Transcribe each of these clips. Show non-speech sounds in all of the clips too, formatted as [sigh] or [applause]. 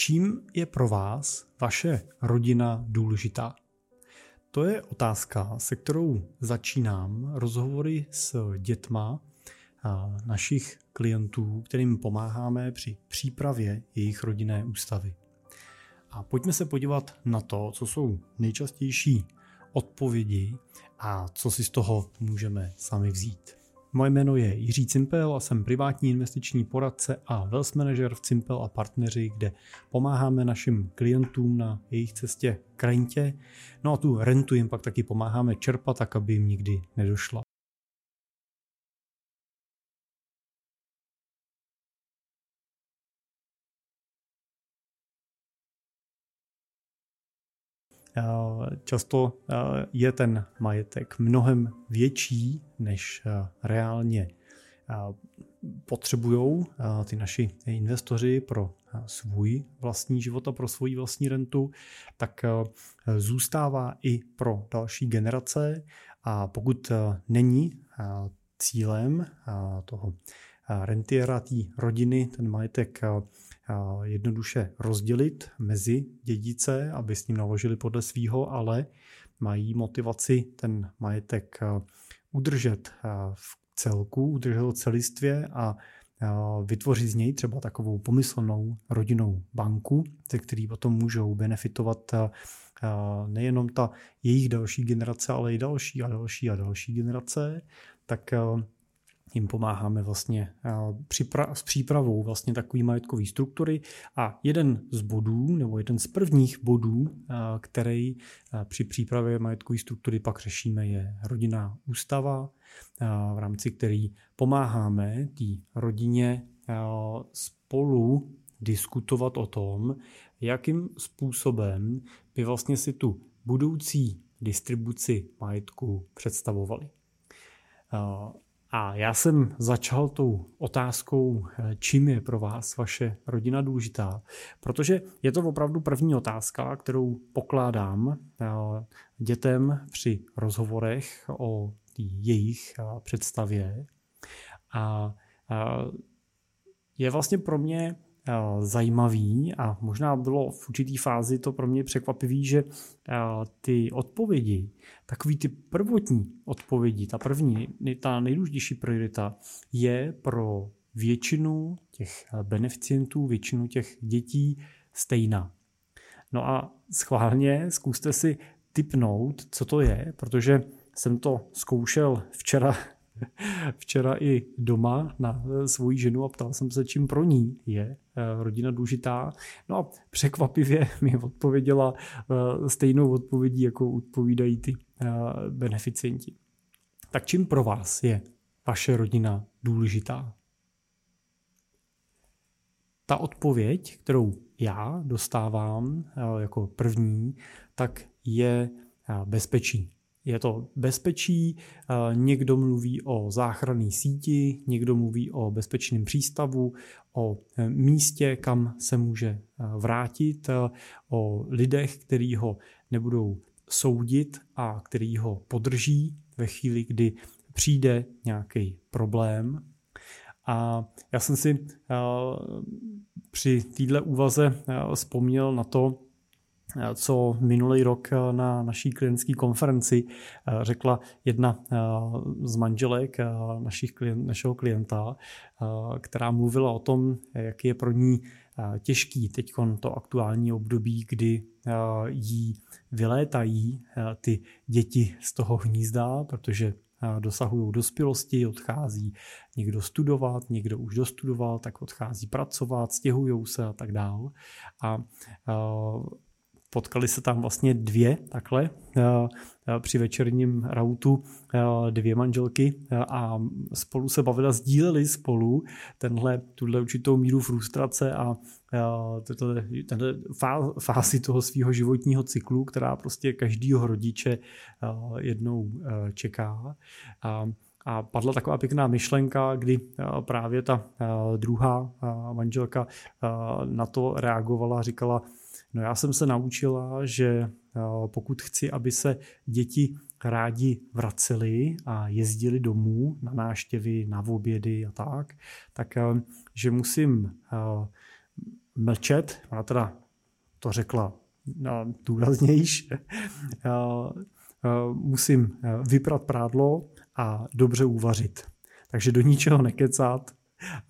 Čím je pro vás vaše rodina důležitá? To je otázka, se kterou začínám rozhovory s dětma našich klientů, kterým pomáháme při přípravě jejich rodinné ústavy. A pojďme se podívat na to, co jsou nejčastější odpovědi a co si z toho můžeme sami vzít. Moje jméno je Jiří Cimpel a jsem privátní investiční poradce a wealth manager v Cimpel a partneři, kde pomáháme našim klientům na jejich cestě k rentě. No a tu rentu jim pak taky pomáháme čerpat, tak aby jim nikdy nedošla. Často je ten majetek mnohem větší, než reálně potřebují ty naši investoři pro svůj vlastní život a pro svoji vlastní rentu, tak zůstává i pro další generace. A pokud není cílem toho rentiera té rodiny ten majetek jednoduše rozdělit mezi dědice, aby s ním naložili podle svýho, ale mají motivaci ten majetek udržet v celku, udržet ho celistvě a vytvořit z něj třeba takovou pomyslnou rodinnou banku, ze který potom můžou benefitovat nejenom ta jejich další generace, ale i další a další a další generace, tak jim pomáháme vlastně s přípravou vlastně takové majetkové struktury a jeden z bodů nebo jeden z prvních bodů, který při přípravě majetkové struktury pak řešíme, je rodinná ústava, v rámci který pomáháme té rodině spolu diskutovat o tom, jakým způsobem by vlastně si tu budoucí distribuci majetku představovali. A já jsem začal tou otázkou, eh, čím je pro vás vaše rodina důležitá, protože je to opravdu první otázka, kterou pokládám eh, dětem při rozhovorech o jejich eh, představě. A je vlastně pro mě zajímavý a možná bylo v určitý fázi to pro mě překvapivý, že eh, ty odpovědi, takový ty prvotní odpovědi, ta první, ta nejdůležitější priorita je pro většinu těch eh, beneficientů, většinu těch dětí stejná. No a schválně zkuste si typnout, co to je, protože jsem to zkoušel včera [laughs] včera i doma na svoji ženu a ptal jsem se, čím pro ní je eh, rodina důležitá. No a překvapivě [laughs] mi odpověděla eh, stejnou odpovědí, jako odpovídají ty eh, beneficienti. Tak čím pro vás je vaše rodina důležitá? Ta odpověď, kterou já dostávám jako první, tak je bezpečí je to bezpečí, eh, někdo mluví o záchranné síti, někdo mluví o bezpečném přístavu, o eh, místě, kam se může eh, vrátit, o lidech, kteří ho nebudou soudit a který ho podrží ve chvíli, kdy přijde nějaký problém. A já jsem si při této úvaze vzpomněl na to, co minulý rok eh, na naší klientské konferenci eh, řekla jedna eh, z manželek našich našeho klienta, která mluvila o tom, jak je pro ní těžký teď to aktuální období, kdy jí vylétají ty děti z toho hnízda, protože dosahují dospělosti, odchází někdo studovat, někdo už dostudoval, tak odchází pracovat, stěhují se a tak dál. A potkali se tam vlastně dvě takhle eh, eh, při večerním rautu eh, dvě manželky a spolu se bavila, sdíleli spolu tenhle, tuhle určitou míru frustrace a tenhle fázi toho svého životního cyklu, která prostě každýho rodiče jednou čeká. A a padla taková pěkná myšlenka, kdy právě ta druhá manželka na to reagovala říkala, No já jsem se naučila, že eh, pokud chci, aby se děti rádi vraceli a jezdili domů na náštěvy, na obědy a tak, tak eh, že musím eh, mlčet, ona teda to řekla no, důraznější, [laughs] musím vyprat prádlo a dobře uvařit. Takže do ničeho nekecat,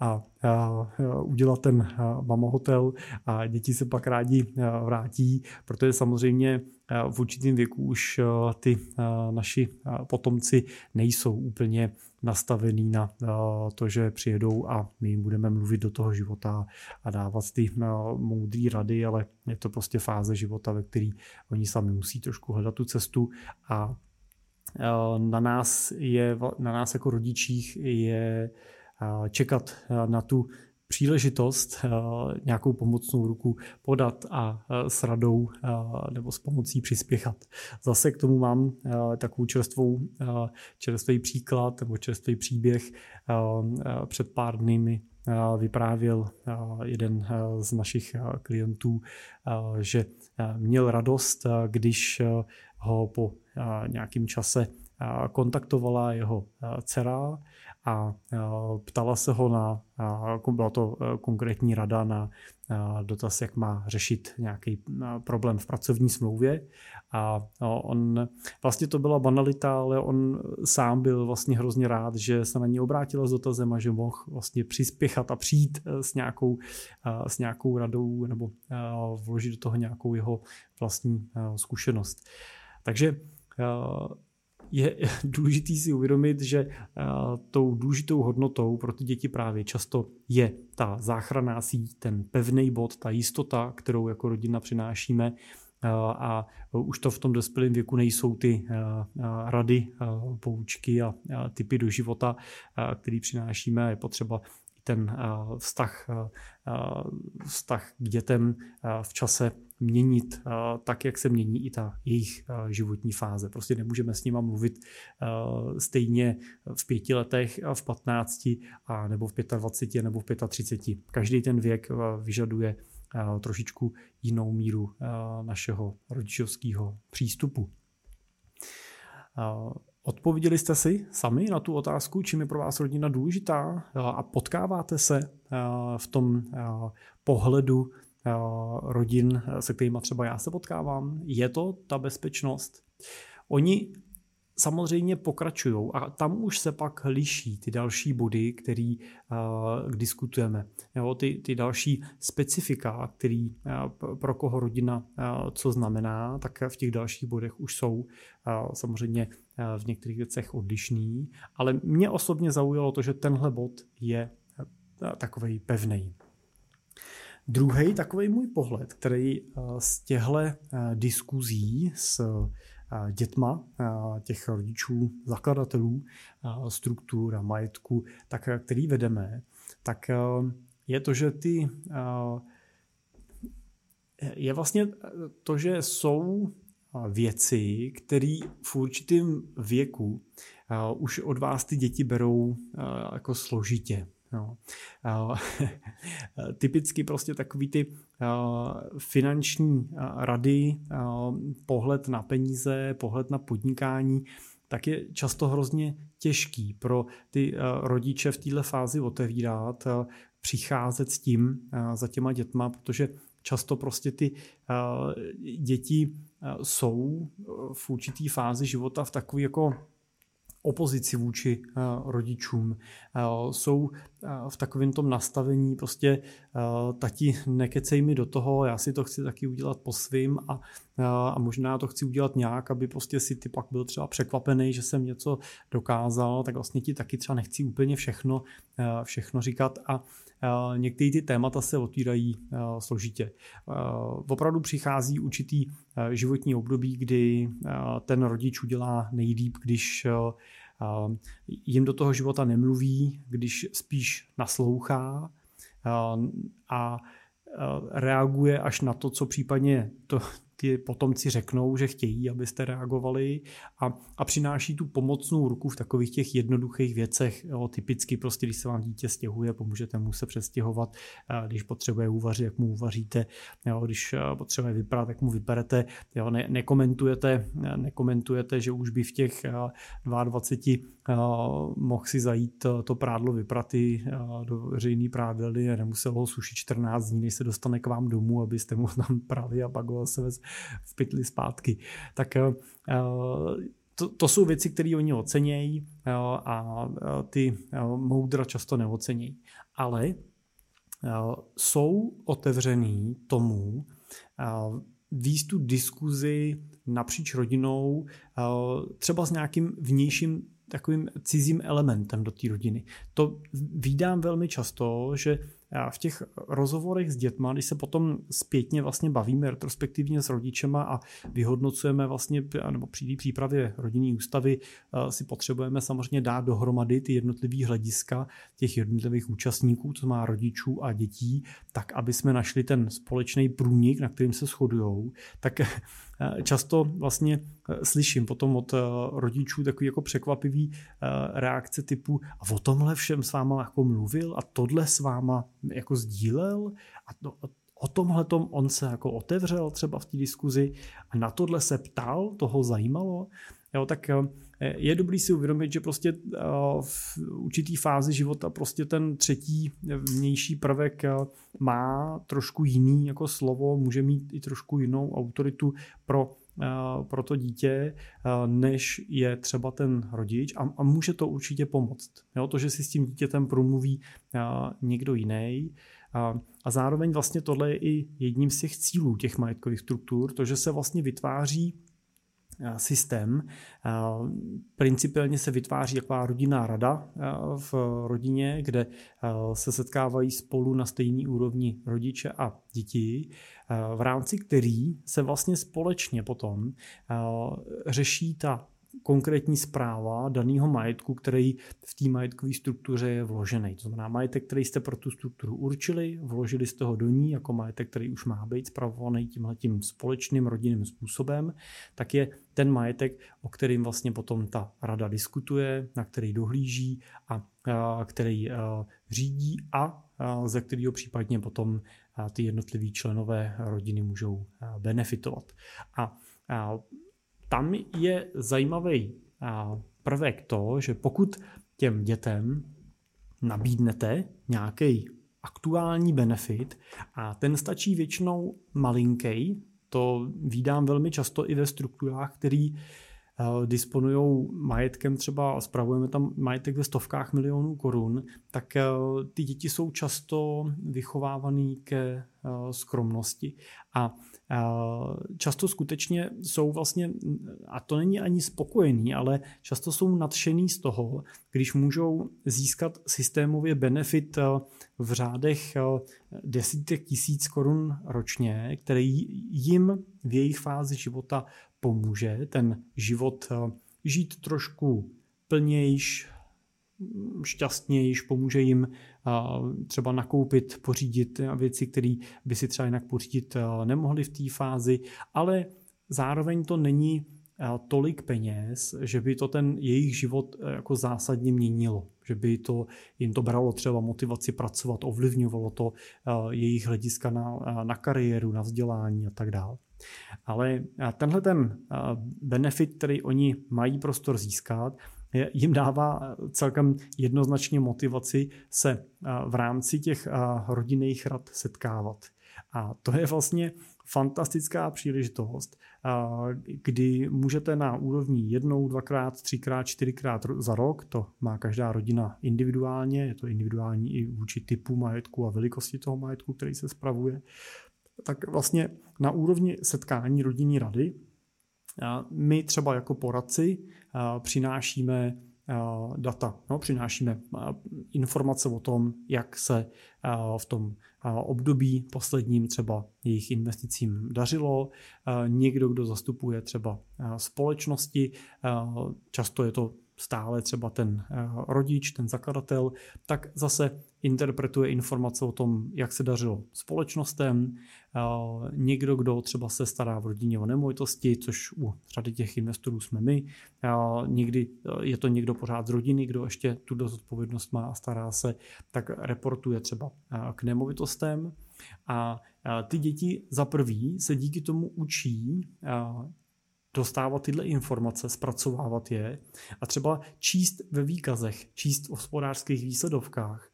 a, a udělat ten mama hotel a děti se pak rádi vrátí, protože samozřejmě v určitém věku už ty naši potomci nejsou úplně nastavený na to, že přijedou a my jim budeme mluvit do toho života a dávat ty moudré rady, ale je to prostě fáze života, ve který oni sami musí trošku hledat tu cestu a na nás je, na nás jako rodičích je čekat na tu příležitost nějakou pomocnou ruku podat a s radou nebo s pomocí přispěchat. Zase k tomu mám takovou čerstvou, čerstvý příklad nebo čerstvý příběh. Před pár dny mi vyprávěl jeden z našich klientů, že měl radost, když ho po nějakém čase kontaktovala jeho dcera a ptala se ho na, byla to e, konkrétní rada na dotaz, jak má řešit nějaký problém v pracovní smlouvě a on, vlastně to byla banalita, ale on sám byl vlastně hrozně rád, že se na ní obrátila s dotazem a že mohl vlastně přispěchat a přijít e, s nějakou, s nějakou radou nebo vložit do toho nějakou jeho vlastní zkušenost. Takže je [laughs] důležité si uvědomit, že eh, tou důležitou hodnotou pro ty děti právě často je ta záchranná síť, ten pevný bod, ta jistota, kterou jako rodina přinášíme eh, a už to v tom dospělém věku nejsou ty eh, rady, poučky a typy do života, který přinášíme. Je potřeba ten vztah, vztah k dětem v čase měnit tak, jak se mění i ta jejich životní fáze. Prostě nemůžeme s nima mluvit stejně v pěti letech, v patnácti, a nebo v 25 nebo v 35. Každý ten věk vyžaduje trošičku jinou míru našeho rodičovského přístupu. Odpověděli jste si sami na tu otázku, čím je pro vás rodina důležitá a potkáváte se v tom pohledu rodin, se kterými třeba já se potkávám. Je to ta bezpečnost? Oni samozřejmě pokračují a tam už se pak liší ty další body, který uh, diskutujeme. Jo, ty, ty další specifika, který uh, pro koho rodina uh, co znamená, tak v těch dalších bodech už jsou uh, samozřejmě uh, v některých věcech odlišný, ale mě osobně zaujalo to, že tenhle bod je uh, takový pevný. Druhý takový můj pohled, který z těchto diskuzí s dětma těch rodičů, zakladatelů struktur a majetku, tak který vedeme, tak je to, že ty je vlastně to, že jsou věci, které v určitém věku už od vás ty děti berou jako složitě. No. [laughs] Typicky prostě takový ty finanční rady, pohled na peníze, pohled na podnikání, tak je často hrozně těžký pro ty rodiče v této fázi otevírat, přicházet s tím za těma dětma, protože často prostě ty děti jsou v určitý fázi života v takový jako opozici vůči eh, rodičům. Eh, jsou eh, v takovém tom nastavení prostě tati nekecej mi do toho, já si to chci taky udělat po svým a, a možná to chci udělat nějak, aby prostě si ty pak byl třeba překvapený, že jsem něco dokázal, tak vlastně ti taky třeba nechci úplně všechno, všechno říkat a některé ty témata se otvírají složitě. Opravdu přichází určitý životní období, kdy ten rodič udělá nejlíp, když jim do toho života nemluví, když spíš naslouchá a reaguje až na to, co případně to, ty potomci řeknou, že chtějí, abyste reagovali a, a přináší tu pomocnou ruku v takových těch jednoduchých věcech. Jo, typicky prostě, když se vám dítě stěhuje, pomůžete mu se přestěhovat, když potřebuje uvařit, jak mu uvaříte, jo, když potřebuje vypadat, jak mu vyperete, jo, ne, nekomentujete, nekomentujete, že už by v těch 22 mohl si zajít to prádlo vypraty do veřejný prádelny a nemusel ho sušit 14 dní, než se dostane k vám domů, abyste mu tam prali a pak ho se v pytli zpátky. Tak to, to jsou věci, které oni ocenějí a ty moudra často neocenějí. Ale jsou otevřený tomu výst tu diskuzi napříč rodinou, třeba s nějakým vnějším takovým cizím elementem do té rodiny. To vídám velmi často, že v těch rozhovorech s dětma, když se potom zpětně vlastně bavíme retrospektivně s rodičema a vyhodnocujeme vlastně, nebo při přípravě rodinné ústavy si potřebujeme samozřejmě dát dohromady ty jednotlivé hlediska těch jednotlivých účastníků, co má rodičů a dětí, tak aby jsme našli ten společný průnik, na kterým se shodují, tak často vlastně eh, slyším potom od rodičů takový jako překvapivý reakce typu a o tomhle všem s váma jako mluvil? A tohle s váma jako sdílel? A to, o tomhle tom on se jako otevřel třeba v té diskuzi? A na tohle se ptal, toho zajímalo, jo, tak eh, je dobrý si uvědomit, že prostě eh, v určitý fázi života prostě ten třetí vnější prvek eh, má trošku jiný jako slovo, může mít i trošku jinou autoritu pro pro to dítě, než je třeba ten rodič a, a může to určitě pomoct. Jo, to, že si s tím dítětem promluví někdo jiný, a, a zároveň vlastně tohle je i jedním z těch cílů těch majetkových struktur, to, že se vlastně vytváří systém. Principiálně se vytváří taková rodinná rada v rodině, kde se setkávají spolu na stejné úrovni rodiče a děti, v rámci který se vlastně společně potom řeší ta konkrétní zpráva daného majetku, který v té majetkové struktuře je vložený. To znamená majetek, který jste pro tu strukturu určili, vložili jste ho do ní jako majetek, který už má být zpravovaný tímhle tím společným rodinným způsobem, tak je ten majetek, o kterým vlastně potom ta rada diskutuje, na který dohlíží a, a který a, řídí a, a ze kterého případně potom ty jednotliví členové rodiny můžou benefitovat. A, a tam je zajímavý prvek to, že pokud těm dětem nabídnete nějaký aktuální benefit a ten stačí většinou malinký, to vídám velmi často i ve strukturách, který Eh, disponují majetkem třeba, spravujeme tam majetek ve stovkách milionů korun, tak eh, ty děti jsou často vychovávaný ke eh, skromnosti. A často skutečně jsou vlastně, a to není ani spokojený, ale často jsou nadšený z toho, když můžou získat systémově benefit v řádech desítek tisíc korun ročně, který jim v jejich fázi života pomůže ten život eh, žít trošku plnějš, šťastnějš, pomůže jim eh, třeba nakoupit, pořídit věci, které by si třeba jinak pořídit eh, nemohli v té fázi, ale zároveň to není tolik peněz, že by to ten jejich život jako zásadně měnilo, že by to jim to bralo třeba motivaci pracovat, ovlivňovalo to jejich hlediska na, na kariéru, na vzdělání a tak dále. Ale tenhle ten benefit, který oni mají prostor získat, jim dává celkem jednoznačně motivaci se v rámci těch rodinných rad setkávat. A to je vlastně fantastická příležitost, kdy můžete na úrovni jednou, dvakrát, třikrát, čtyřikrát za rok, to má každá rodina individuálně, je to individuální i vůči typu majetku a velikosti toho majetku, který se spravuje, tak vlastně na úrovni setkání rodinní rady my třeba jako poradci přinášíme data, no, přinášíme informace o tom, jak se v tom období posledním třeba jejich investicím dařilo. Někdo, kdo zastupuje třeba společnosti, často je to stále třeba ten rodič, ten zakladatel, tak zase interpretuje informace o tom, jak se dařilo společnostem, někdo, kdo třeba se stará v rodině o nemovitosti, což u řady těch investorů jsme my, někdy je to někdo pořád z rodiny, kdo ještě tu zodpovědnost má a stará se, tak reportuje třeba k nemovitostem. A ty děti za prvý se díky tomu učí dostávat tyhle informace, zpracovávat je a třeba číst ve výkazech, číst v hospodářských výsledovkách,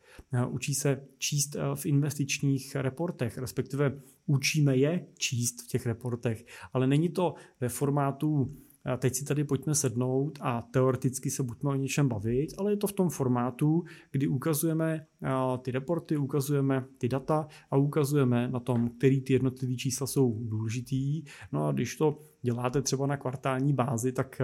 učí se číst v investičních reportech, respektive učíme je číst v těch reportech, ale není to ve formátu a teď si tady pojďme sednout a teoreticky se buďme o něčem bavit, ale je to v tom formátu, kdy ukazujeme ty reporty, ukazujeme ty data a ukazujeme na tom, který ty jednotlivé čísla jsou důležitý. No a když to děláte třeba na kvartální bázi, tak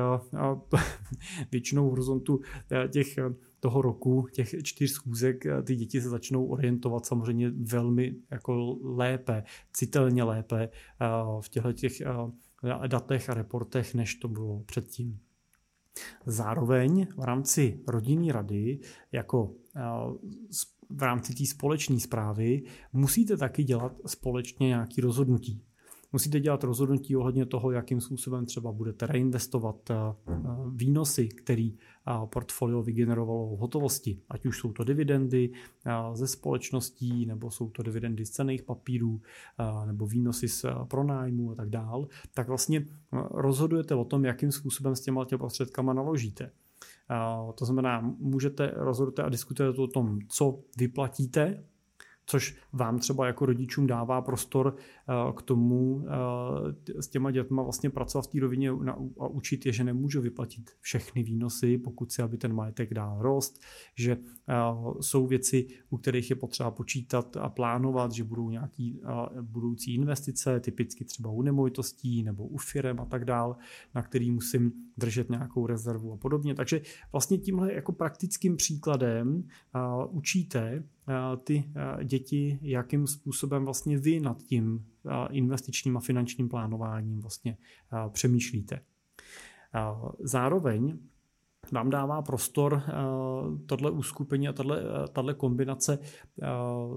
[laughs] většinou v horizontu těch toho roku, těch čtyř schůzek, ty děti se začnou orientovat samozřejmě velmi jako lépe, citelně lépe v těchto těch datech a reportech, než to bylo předtím. Zároveň v rámci rodinné rady, jako v rámci té společné zprávy, musíte taky dělat společně nějaké rozhodnutí. Musíte dělat rozhodnutí ohledně toho, jakým způsobem třeba budete reinvestovat výnosy, který portfolio vygenerovalo v hotovosti. Ať už jsou to dividendy ze společností, nebo jsou to dividendy z cených papírů, nebo výnosy z pronájmu a tak dál, tak vlastně rozhodujete o tom, jakým způsobem s těma těmi prostředkama naložíte. To znamená, můžete rozhodovat a diskutujete o tom, co vyplatíte což vám třeba jako rodičům dává prostor eh, k tomu eh, s těma dětma vlastně pracovat v té rovině a učit je, že nemůžu vyplatit všechny výnosy, pokud si, aby ten majetek dál rost, že eh, jsou věci, u kterých je potřeba počítat a plánovat, že budou nějaké budoucí investice, typicky třeba u nemovitostí nebo u firem a tak dál, na který musím držet nějakou rezervu a podobně. Takže vlastně tímhle jako praktickým příkladem učíte ty děti, jakým způsobem vlastně vy nad tím investičním a finančním plánováním vlastně přemýšlíte. Zároveň vám dává prostor tohle uskupení a tahle kombinace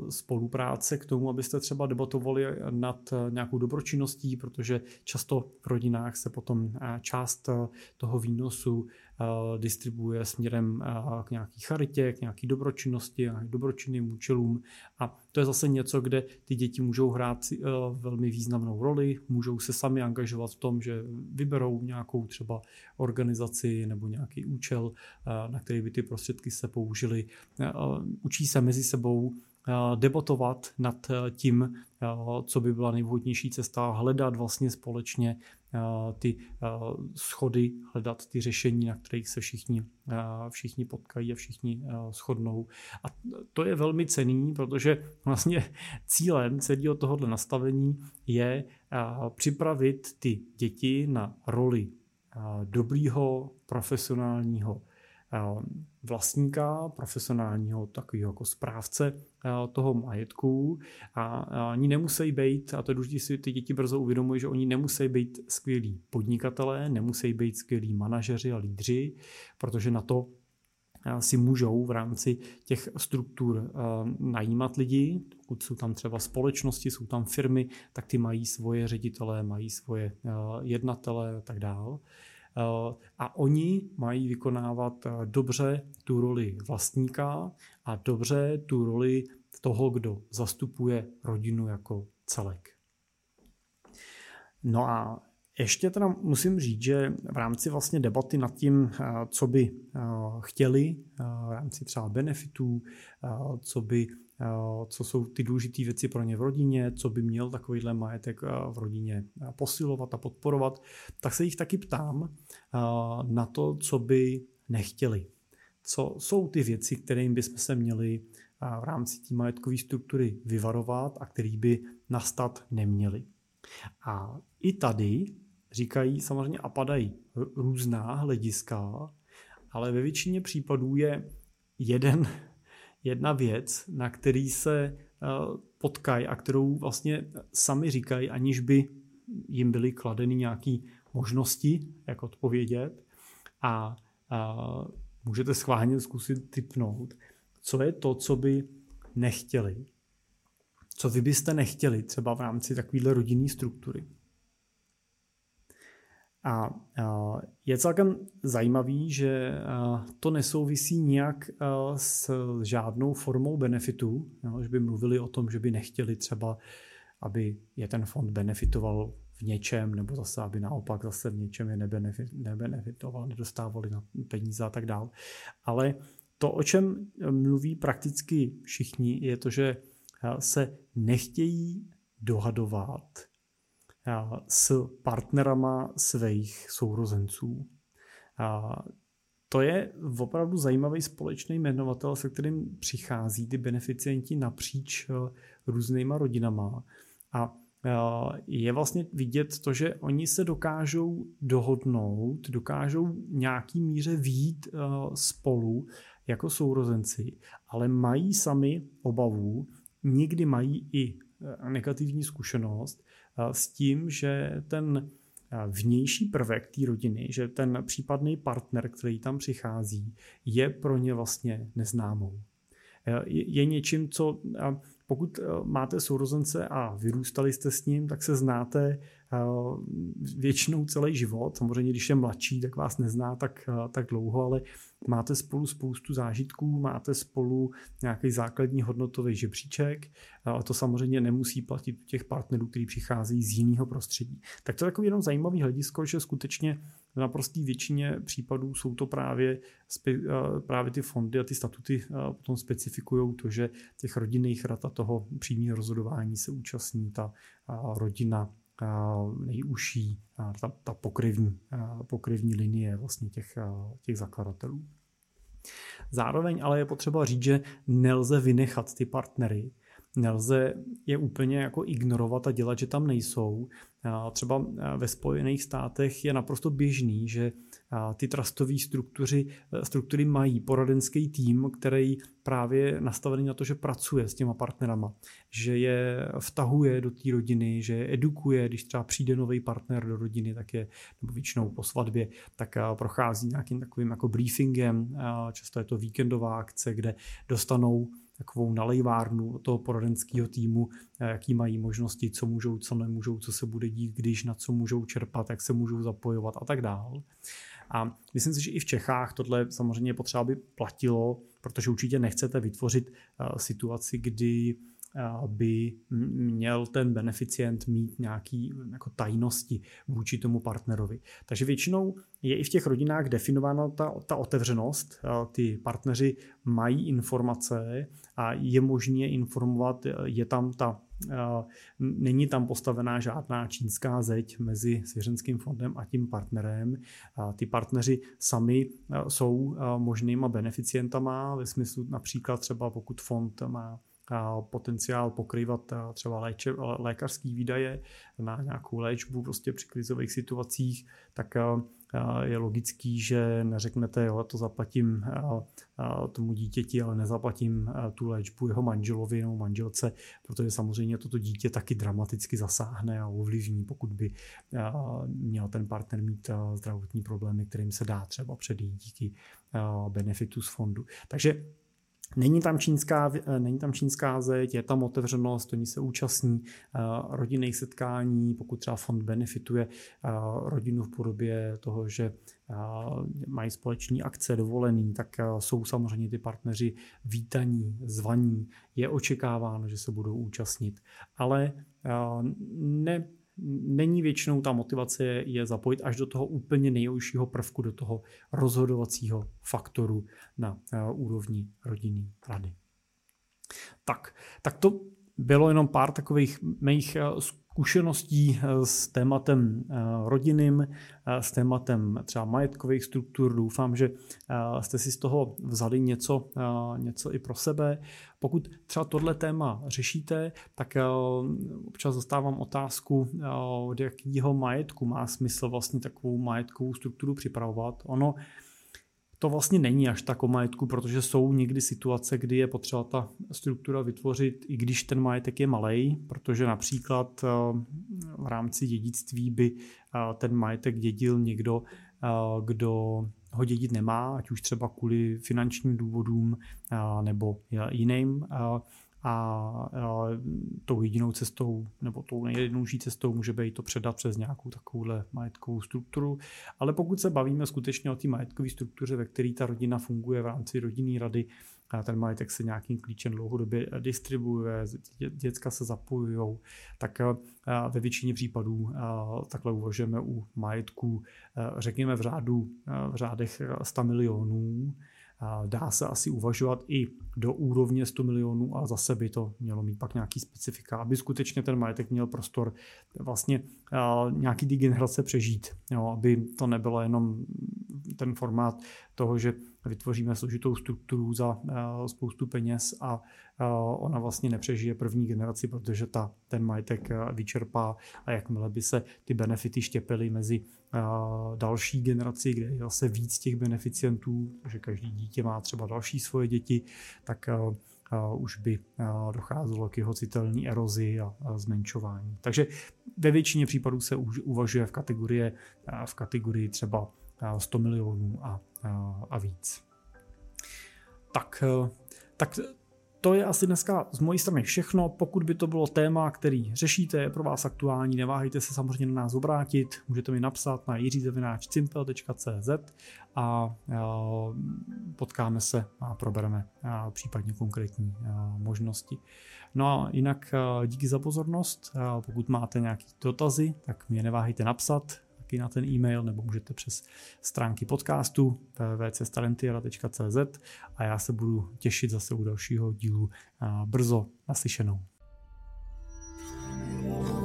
spolupráce k tomu, abyste třeba debatovali nad nějakou dobročinností, protože často v rodinách se potom část toho výnosu Eh, distribuuje směrem k nějaký charitě, k nějaký dobročinnosti, k dobročinným účelům. A to je zase něco, kde ty děti můžou hrát eh, velmi významnou roli, můžou se sami angažovat v tom, že vyberou nějakou třeba organizaci nebo nějaký účel, na který by ty prostředky se použily. Učí se mezi sebou debatovat nad tím, co by byla nejvhodnější cesta, hledat vlastně společně ty schody, hledat ty řešení, na kterých se všichni, všichni potkají a všichni shodnou. A to je velmi cený, protože vlastně cílem celého tohohle nastavení je připravit ty děti na roli dobrýho profesionálního vlastníka, profesionálního takového jako správce toho majetku a oni nemusí být, a to je důležité si ty děti brzo uvědomují, že oni nemusí být skvělí podnikatelé, nemusí být skvělí manažeři a lídři, protože na to si můžou v rámci těch struktur najímat lidi, pokud jsou tam třeba společnosti, jsou tam firmy, tak ty mají svoje ředitele, mají svoje jednatele a tak dále. Eh, a oni mají vykonávat eh, dobře tu roli vlastníka a dobře tu roli toho, kdo zastupuje rodinu jako celek. No a ještě teda musím říct, že v rámci vlastně debaty nad tím, eh, co by chtěli v rámci třeba benefitů, co by co jsou ty důležité věci pro ně v rodině, co by měl takovýhle majetek v rodině posilovat a podporovat, tak se jich taky ptám na to, co by nechtěli. Co jsou ty věci, kterým bychom se měli v rámci té majetkové struktury vyvarovat a který by nastat neměli. A i tady říkají samozřejmě a padají různá hlediska, ale ve většině případů je jeden jedna věc, na který se eh, potkají a kterou vlastně sami říkají, aniž by jim byly kladeny nějaké možnosti, jak odpovědět. A, a můžete schválně zkusit typnout, co je to, co by nechtěli. Co vy byste nechtěli třeba v rámci takovéhle rodinné struktury. A je celkem zajímavý, že to nesouvisí nijak s žádnou formou benefitu, že by mluvili o tom, že by nechtěli třeba, aby je ten fond benefitoval v něčem, nebo zase, aby naopak zase v něčem je nebenefit, nebenefitoval, nedostávali na peníze a tak dále. Ale to, o čem mluví prakticky všichni, je to, že se nechtějí dohadovat s partnerama svých sourozenců. To je opravdu zajímavý společný jmenovatel, se kterým přichází ty beneficienti napříč eh, různýma rodinama. A eh, je vlastně vidět to, že oni se dokážou dohodnout, dokážou nějaký míře výjít eh, spolu jako sourozenci, ale mají sami obavu, někdy mají i negativní zkušenost s tím, že ten vnější prvek té rodiny, že ten případný partner, který tam přichází, je pro ně vlastně neznámou. Je něčím, co pokud máte sourozence a vyrůstali jste s ním, tak se znáte většinou celý život. Samozřejmě, když je mladší, tak vás nezná tak, tak dlouho, ale máte spolu spoustu zážitků, máte spolu nějaký základní hodnotový žebříček, ale to samozřejmě nemusí platit u těch partnerů, kteří přichází z jiného prostředí. Tak to je takový jenom zajímavý hledisko, že skutečně v naprostý většině případů jsou to právě, právě ty fondy a ty statuty potom specifikují to, že těch rodinných rad a toho přímého rozhodování se účastní ta rodina nejužší, ta, ta pokryvní, pokryvní linie vlastně těch, těch zakladatelů. Zároveň ale je potřeba říct, že nelze vynechat ty partnery, nelze je úplně jako ignorovat a dělat, že tam nejsou. Třeba ve Spojených státech je naprosto běžný, že ty trustové struktury, struktury mají poradenský tým, který právě nastavený na to, že pracuje s těma partnerama, že je vtahuje do té rodiny, že je edukuje, když třeba přijde nový partner do rodiny, tak je, nebo většinou po svatbě, tak prochází nějakým takovým jako briefingem, často je to víkendová akce, kde dostanou takovou nalejvárnu toho poradenského týmu, jaký mají možnosti, co můžou, co nemůžou, co se bude dít, když, na co můžou čerpat, jak se můžou zapojovat a tak dále. A myslím si, že i v Čechách tohle samozřejmě potřeba by platilo, protože určitě nechcete vytvořit uh, situaci, kdy by měl ten beneficient mít nějaký jako tajnosti vůči tomu partnerovi. Takže většinou je i v těch rodinách definována ta, ta otevřenost. Ty partneři mají informace a je možné informovat, je tam ta Není tam postavená žádná čínská zeď mezi svěřenským fondem a tím partnerem. Ty partneři sami jsou možnýma beneficientama ve smyslu například třeba pokud fond má potenciál pokrývat třeba léče, lékařský výdaje na nějakou léčbu prostě při krizových situacích, tak je logický, že neřeknete, jo, to zaplatím tomu dítěti, ale nezaplatím tu léčbu jeho manželovi nebo manželce, protože samozřejmě toto dítě taky dramaticky zasáhne a ovlivní, pokud by měl ten partner mít zdravotní problémy, kterým se dá třeba předejít díky benefitu z fondu. Takže Není tam, čínská, eh, není tam čínská zeď, je tam otevřenost, oni se účastní uh, rodinných setkání, pokud třeba fond benefituje uh, rodinu v podobě toho, že mají společní akce, dovolený, tak jsou samozřejmě ty partneři vítaní, zvaní, je očekáváno, že se budou účastnit. Ale ne není většinou ta motivace je zapojit až do toho úplně nejjoušího prvku, do toho rozhodovacího faktoru na uh, úrovni rodinný rady. Tak, tak to bylo jenom pár takových mých uh, zkušeností eh, s tématem eh, rodinným, eh, s tématem třeba majetkových struktur. Doufám, že jste si z toho vzali něco, něco i pro sebe. Pokud třeba tohle téma řešíte, tak občas dostávám otázku, od jakého majetku má smysl vlastně takovou majetkovou strukturu připravovat. Ono to vlastně není až tak o majetku, protože jsou někdy situace, kdy je potřeba ta struktura vytvořit, i když ten majetek je malý, protože například eh, v rámci dědictví by eh, ten majetek dědil někdo, eh, kdo ho dědit nemá, ať už třeba kvůli finančním důvodům nebo jiným. A tou jedinou cestou nebo tou nejjednodušší cestou může být to předat přes nějakou takovouhle majetkovou strukturu. Ale pokud se bavíme skutečně o té majetkové struktuře, ve které ta rodina funguje v rámci rodinné rady, a ten majetek se nějakým klíčem dlouhodobě distribuuje, děcka se zapojují, tak ve většině případů takhle uvažujeme u majetku, řekněme v řádu, v řádech 100 milionů, Dá se asi uvažovat i do úrovně 100 milionů, ale zase by to mělo mít pak nějaký specifika, aby skutečně ten majetek měl prostor vlastně nějaký ty generace přežít, jo, aby to nebylo jenom ten formát toho, že vytvoříme složitou strukturu za spoustu peněz a ona vlastně nepřežije první generaci, protože ta, ten majetek vyčerpá a jakmile by se ty benefity štěpily mezi další generaci, kde je zase víc těch beneficientů, že každý dítě má třeba další svoje děti, tak už by docházelo k jeho citelné erozi a zmenšování. Takže ve většině případů se uvažuje v kategorii, v kategorii třeba 100 milionů a, a víc. Tak, tak to je asi dneska z mojí strany všechno. Pokud by to bylo téma, který řešíte, je pro vás aktuální, neváhejte se samozřejmě na nás obrátit. Můžete mi napsat na jiřizevináčcimpel.cz a potkáme se a probereme případně konkrétní možnosti. No a jinak díky za pozornost. Pokud máte nějaké dotazy, tak mě neváhejte napsat taky na ten e-mail, nebo můžete přes stránky podcastu www.cestalentiera.cz a já se budu těšit zase u dalšího dílu eh, brzo naslyšenou. thank you